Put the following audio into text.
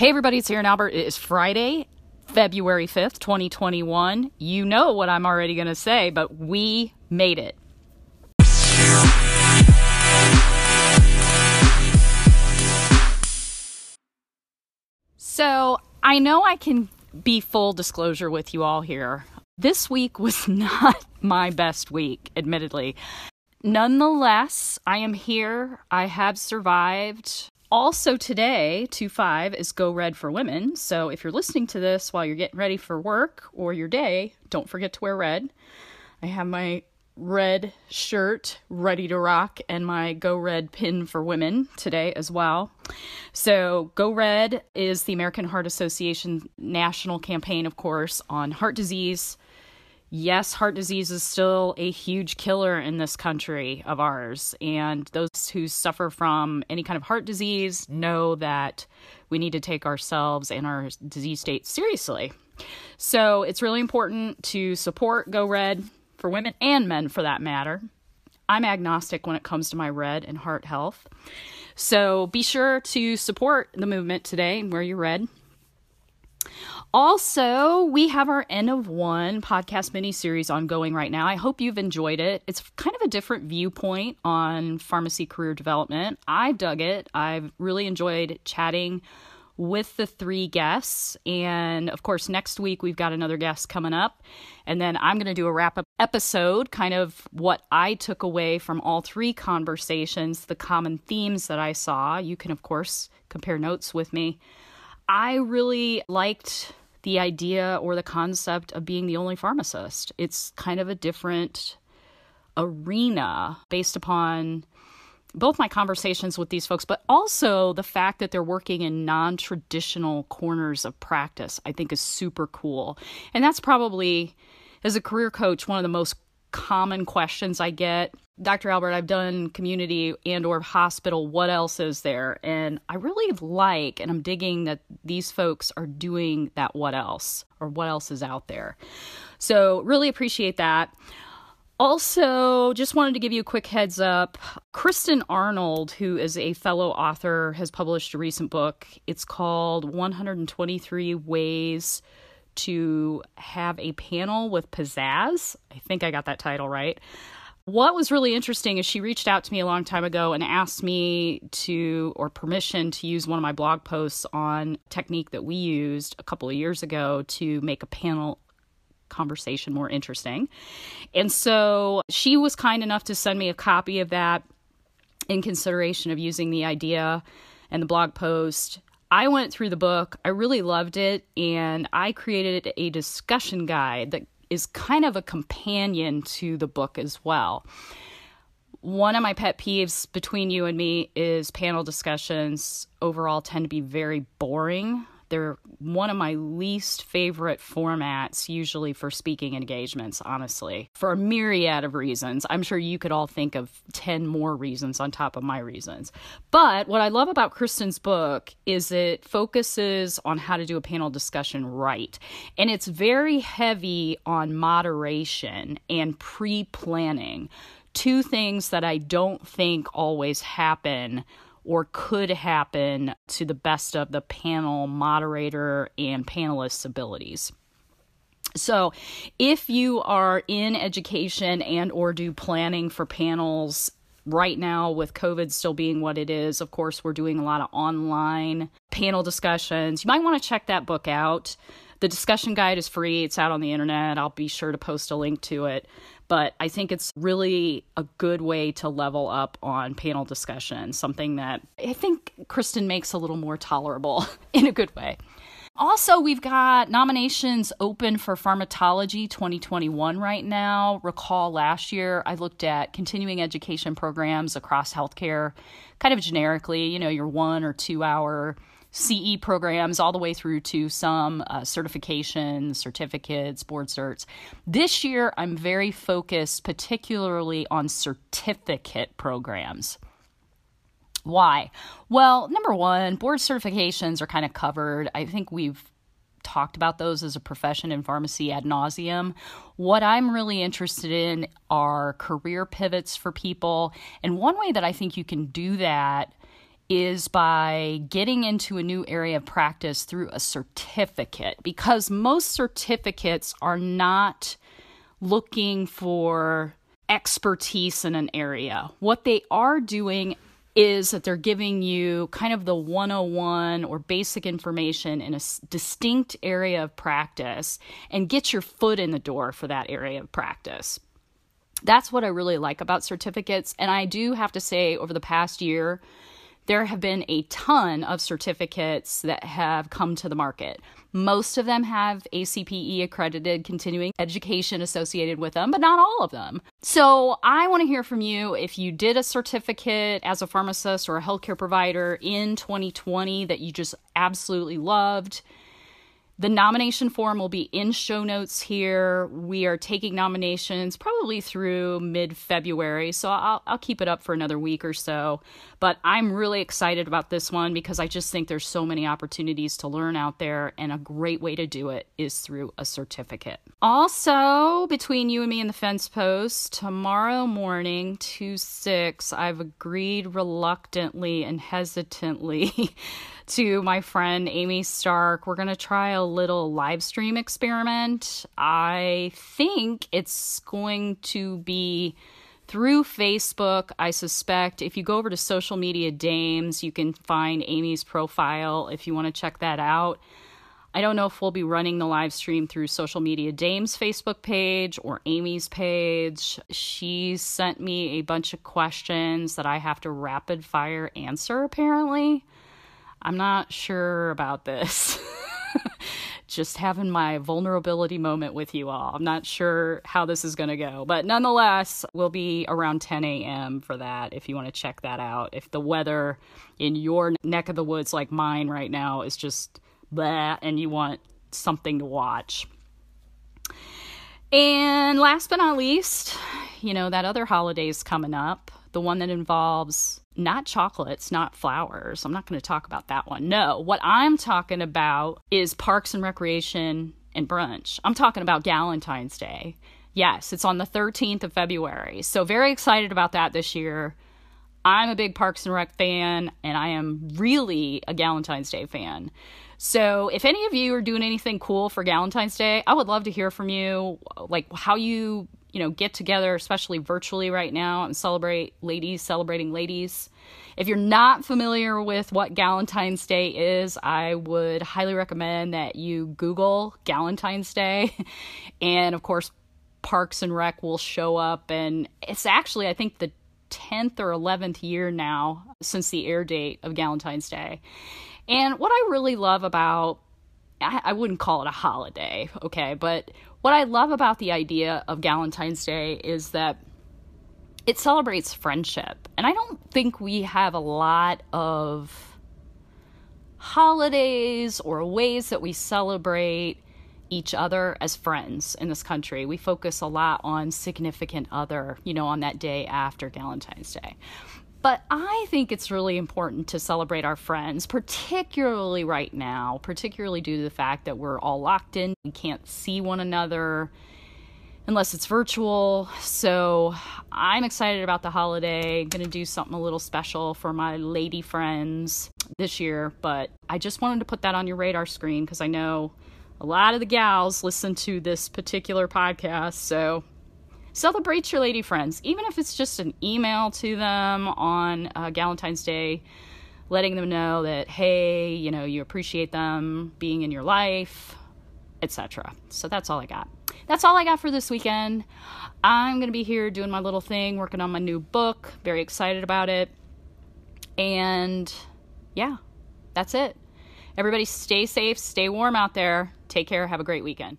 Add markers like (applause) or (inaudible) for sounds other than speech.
Hey, everybody, it's Erin Albert. It is Friday, February 5th, 2021. You know what I'm already going to say, but we made it. So I know I can be full disclosure with you all here. This week was (laughs) not my best week, admittedly. Nonetheless, I am here. I have survived. Also, today, 2 5 is Go Red for Women. So, if you're listening to this while you're getting ready for work or your day, don't forget to wear red. I have my red shirt ready to rock and my Go Red pin for women today as well. So, Go Red is the American Heart Association national campaign, of course, on heart disease, yes, heart disease is still a huge killer in this country of ours. And those who suffer from any kind of heart disease know that we need to take ourselves and our disease state seriously. So it's really important to support Go Red for women and men for that matter. I'm agnostic when it comes to my red and heart health. So be sure to support the movement today and wear your red. Also, we have our N of One podcast mini series ongoing right now. I hope you've enjoyed it. It's kind of a different viewpoint on pharmacy career development. I dug it. I've really enjoyed chatting with the three guests. And of course, next week we've got another guest coming up. And then I'm going to do a wrap up episode, kind of what I took away from all three conversations, the common themes that I saw. You can, of course, compare notes with me. I really liked the idea or the concept of being the only pharmacist. It's kind of a different arena based upon both my conversations with these folks, but also the fact that they're working in non traditional corners of practice, I think is super cool. And that's probably, as a career coach, one of the most common questions I get. Dr. Albert, I've done community and or hospital. What else is there? And I really like and I'm digging that these folks are doing that what else or what else is out there. So, really appreciate that. Also, just wanted to give you a quick heads up. Kristin Arnold, who is a fellow author, has published a recent book. It's called 123 Ways to have a panel with pizzazz. I think I got that title right. What was really interesting is she reached out to me a long time ago and asked me to, or permission to use one of my blog posts on technique that we used a couple of years ago to make a panel conversation more interesting. And so she was kind enough to send me a copy of that in consideration of using the idea and the blog post I went through the book, I really loved it, and I created a discussion guide that is kind of a companion to the book as well. One of my pet peeves between you and me is panel discussions overall tend to be very boring. They're one of my least favorite formats, usually for speaking engagements, honestly, for a myriad of reasons. I'm sure you could all think of 10 more reasons on top of my reasons. But what I love about Kristin's book is it focuses on how to do a panel discussion right. And it's very heavy on moderation and pre planning. Two things that I don't think always happen or could happen to the best of the panel moderator and panelists' abilities. So, if you are in education and or do planning for panels right now with covid still being what it is of course we're doing a lot of online panel discussions you might want to check that book out the discussion guide is free it's out on the internet i'll be sure to post a link to it but I think it's really a good way to level up on panel discussion, something that I think Kristin makes a little more tolerable (laughs) in a good way. Also, we've got nominations open for Pharmatology 2021 right now. Recall last year I looked at continuing education programs across healthcare, kind of generically, you know, your one or two hour CE programs all the way through to some uh, certifications, certificates, board certs. This year, I'm very focused particularly on certificate programs. Why? Well, number one, board certifications are kind of covered. I think we've talked about those as a profession in pharmacy ad nauseum. What I'm really interested in are career pivots for people. And one way that I think you can do that is by getting into a new area of practice through a certificate because most certificates are not looking for expertise in an area. What they are doing is that they're giving you kind of the 101 or basic information in a distinct area of practice and get your foot in the door for that area of practice. That's what I really like about certificates. And I do have to say, over the past year, there have been a ton of certificates that have come to the market. Most of them have ACPE accredited continuing education associated with them, but not all of them. So I want to hear from you if you did a certificate as a pharmacist or a healthcare provider in 2020 that you just absolutely loved the nomination form will be in show notes here. We are taking nominations probably through mid February, so I'll, I'll keep it up for another week or so. But I'm really excited about this one because I just think there's so many opportunities to learn out there, and a great way to do it is through a certificate. Also, between you and me and the fence post, tomorrow morning, 2 6, I've agreed reluctantly and hesitantly. (laughs) to my friend Amy Stark. We're going to try a little live stream experiment. I think it's going to be through Facebook. I suspect if you go over to Social Media Dames, you can find Amy's profile if you want to check that out. I don't know if we'll be running the live stream through Social Media Dame's Facebook page or Amy's page. She sent me a bunch of questions that I have to rapid fire answer, apparently. I'm not sure about this. (laughs) Just having my vulnerability moment with you all. I'm not sure how this is going to go, but nonetheless, we'll be around 10 a.m. for that if you want to check that out. If the weather in your neck of the woods, like mine right now, is just blah and you want something to watch. And last but not least, you know, that other holiday's coming up, the one that involves not chocolates, not flowers. I'm not going to talk about that one. No, what I'm talking about is parks and recreation and brunch. I'm talking about Galentine's Day. Yes, it's on the 13th of February. So, very excited about that this year. I'm a big Parks and Rec fan, and I am really a Galentine's Day fan. So, if any of you are doing anything cool for Galentine's Day, I would love to hear from you, like how you you know, get together, especially virtually right now, and celebrate ladies celebrating ladies. If you're not familiar with what Galentine's Day is, I would highly recommend that you Google Galentine's Day. (laughs) and of course, Parks and Rec will show up. And it's actually, I think, the 10th or 11th year now since the air date of Galentine's Day. And what I really love about I, wouldn't call it a holiday, okay, but what I love about the idea of Galentine's Day is that it celebrates friendship. And I don't think we have a lot of holidays or ways that we celebrate each other as friends in this country. We focus a lot on significant other, you know, on that day after Valentine's Day. But I think it's really important to celebrate our friends, particularly right now, particularly due to the fact that we're all locked in. We can't see one another unless it's virtual. So I'm excited about the holiday. Going to do something a little special for my lady friends this year, but I just wanted to put that on your radar screen because I know a lot of the gals listen to this particular podcast. So celebrate your lady friends, even if it's just an email to them on uh, Valentine's Day, letting them know that, hey, you know, you appreciate them being in your life, etc. So that's all I got. That's all I got for this weekend. I'm going to be here doing my little thing, working on my new book. Very excited about it. And yeah, that's it. Everybody stay safe, stay warm out there. Take care. Have a great weekend.